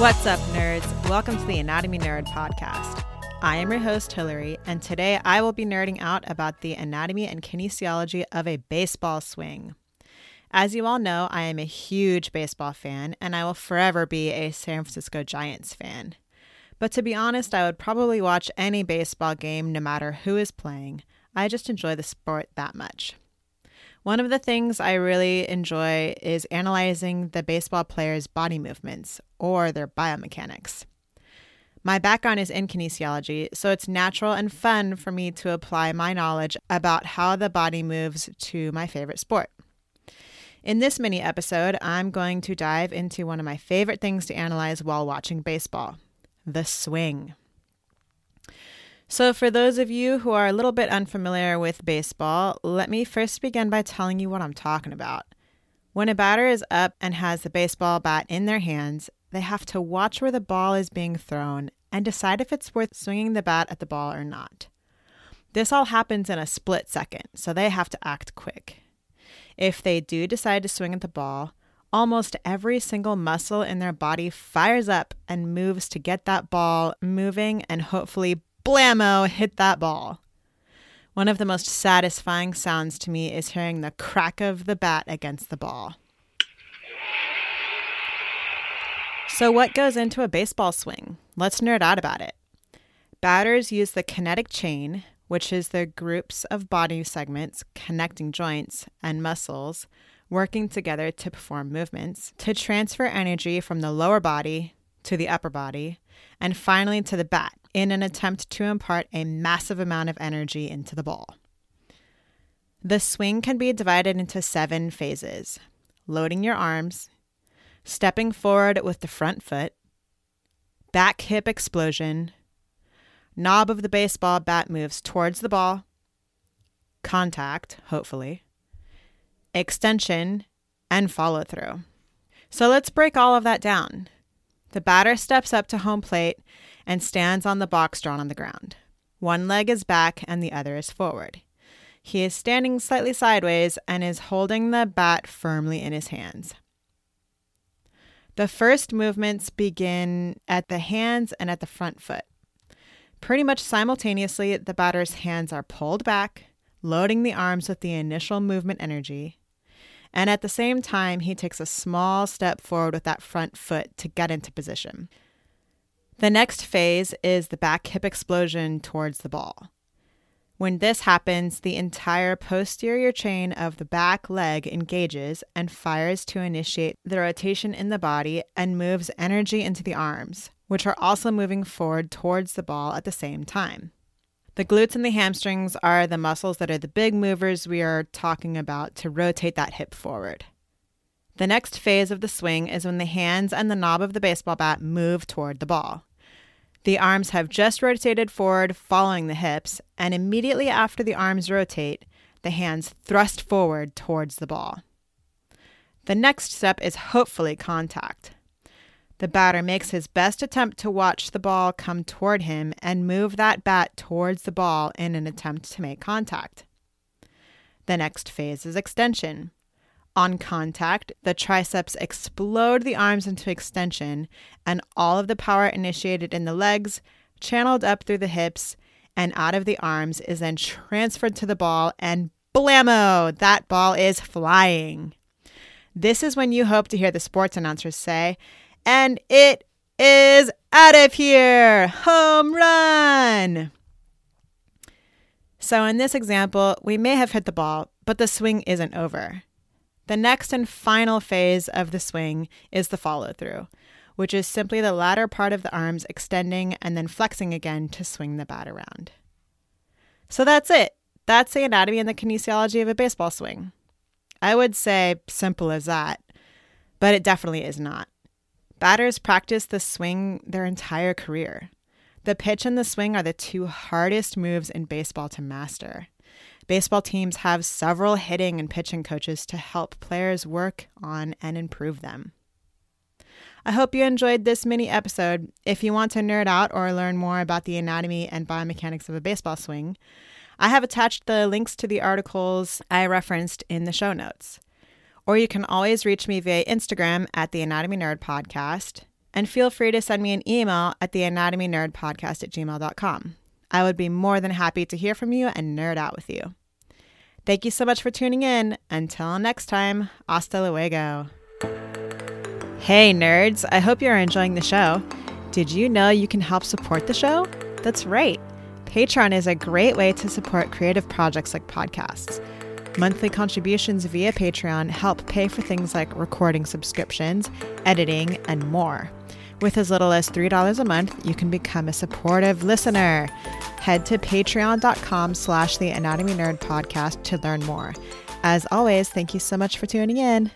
What's up, nerds? Welcome to the Anatomy Nerd podcast. I am your host, Hillary, and today I will be nerding out about the anatomy and kinesiology of a baseball swing. As you all know, I am a huge baseball fan, and I will forever be a San Francisco Giants fan. But to be honest, I would probably watch any baseball game no matter who is playing. I just enjoy the sport that much. One of the things I really enjoy is analyzing the baseball players' body movements or their biomechanics. My background is in kinesiology, so it's natural and fun for me to apply my knowledge about how the body moves to my favorite sport. In this mini episode, I'm going to dive into one of my favorite things to analyze while watching baseball the swing. So, for those of you who are a little bit unfamiliar with baseball, let me first begin by telling you what I'm talking about. When a batter is up and has the baseball bat in their hands, they have to watch where the ball is being thrown and decide if it's worth swinging the bat at the ball or not. This all happens in a split second, so they have to act quick. If they do decide to swing at the ball, almost every single muscle in their body fires up and moves to get that ball moving and hopefully blammo, hit that ball. One of the most satisfying sounds to me is hearing the crack of the bat against the ball. So, what goes into a baseball swing? Let's nerd out about it. Batters use the kinetic chain, which is the groups of body segments connecting joints and muscles working together to perform movements, to transfer energy from the lower body to the upper body, and finally to the bat in an attempt to impart a massive amount of energy into the ball. The swing can be divided into seven phases loading your arms, stepping forward with the front foot, back hip explosion, knob of the baseball bat moves towards the ball, contact, hopefully, extension, and follow through. So let's break all of that down. The batter steps up to home plate and stands on the box drawn on the ground. One leg is back and the other is forward. He is standing slightly sideways and is holding the bat firmly in his hands. The first movements begin at the hands and at the front foot. Pretty much simultaneously, the batter's hands are pulled back, loading the arms with the initial movement energy, and at the same time, he takes a small step forward with that front foot to get into position. The next phase is the back hip explosion towards the ball. When this happens, the entire posterior chain of the back leg engages and fires to initiate the rotation in the body and moves energy into the arms, which are also moving forward towards the ball at the same time. The glutes and the hamstrings are the muscles that are the big movers we are talking about to rotate that hip forward. The next phase of the swing is when the hands and the knob of the baseball bat move toward the ball. The arms have just rotated forward following the hips, and immediately after the arms rotate, the hands thrust forward towards the ball. The next step is hopefully contact. The batter makes his best attempt to watch the ball come toward him and move that bat towards the ball in an attempt to make contact. The next phase is extension. On contact, the triceps explode the arms into extension, and all of the power initiated in the legs, channeled up through the hips, and out of the arms is then transferred to the ball, and blammo, that ball is flying. This is when you hope to hear the sports announcers say, and it is out of here. Home run. So, in this example, we may have hit the ball, but the swing isn't over. The next and final phase of the swing is the follow through, which is simply the latter part of the arms extending and then flexing again to swing the bat around. So that's it. That's the anatomy and the kinesiology of a baseball swing. I would say simple as that, but it definitely is not. Batters practice the swing their entire career. The pitch and the swing are the two hardest moves in baseball to master. Baseball teams have several hitting and pitching coaches to help players work on and improve them. I hope you enjoyed this mini episode. If you want to nerd out or learn more about the anatomy and biomechanics of a baseball swing, I have attached the links to the articles I referenced in the show notes. Or you can always reach me via Instagram at the Anatomy Nerd Podcast. And feel free to send me an email at the anatomy nerd podcast at gmail.com. I would be more than happy to hear from you and nerd out with you. Thank you so much for tuning in. Until next time, hasta luego. Hey, nerds, I hope you're enjoying the show. Did you know you can help support the show? That's right. Patreon is a great way to support creative projects like podcasts. Monthly contributions via Patreon help pay for things like recording subscriptions, editing, and more. With as little as $3 a month, you can become a supportive listener. Head to patreon.com slash the anatomy nerd podcast to learn more. As always, thank you so much for tuning in.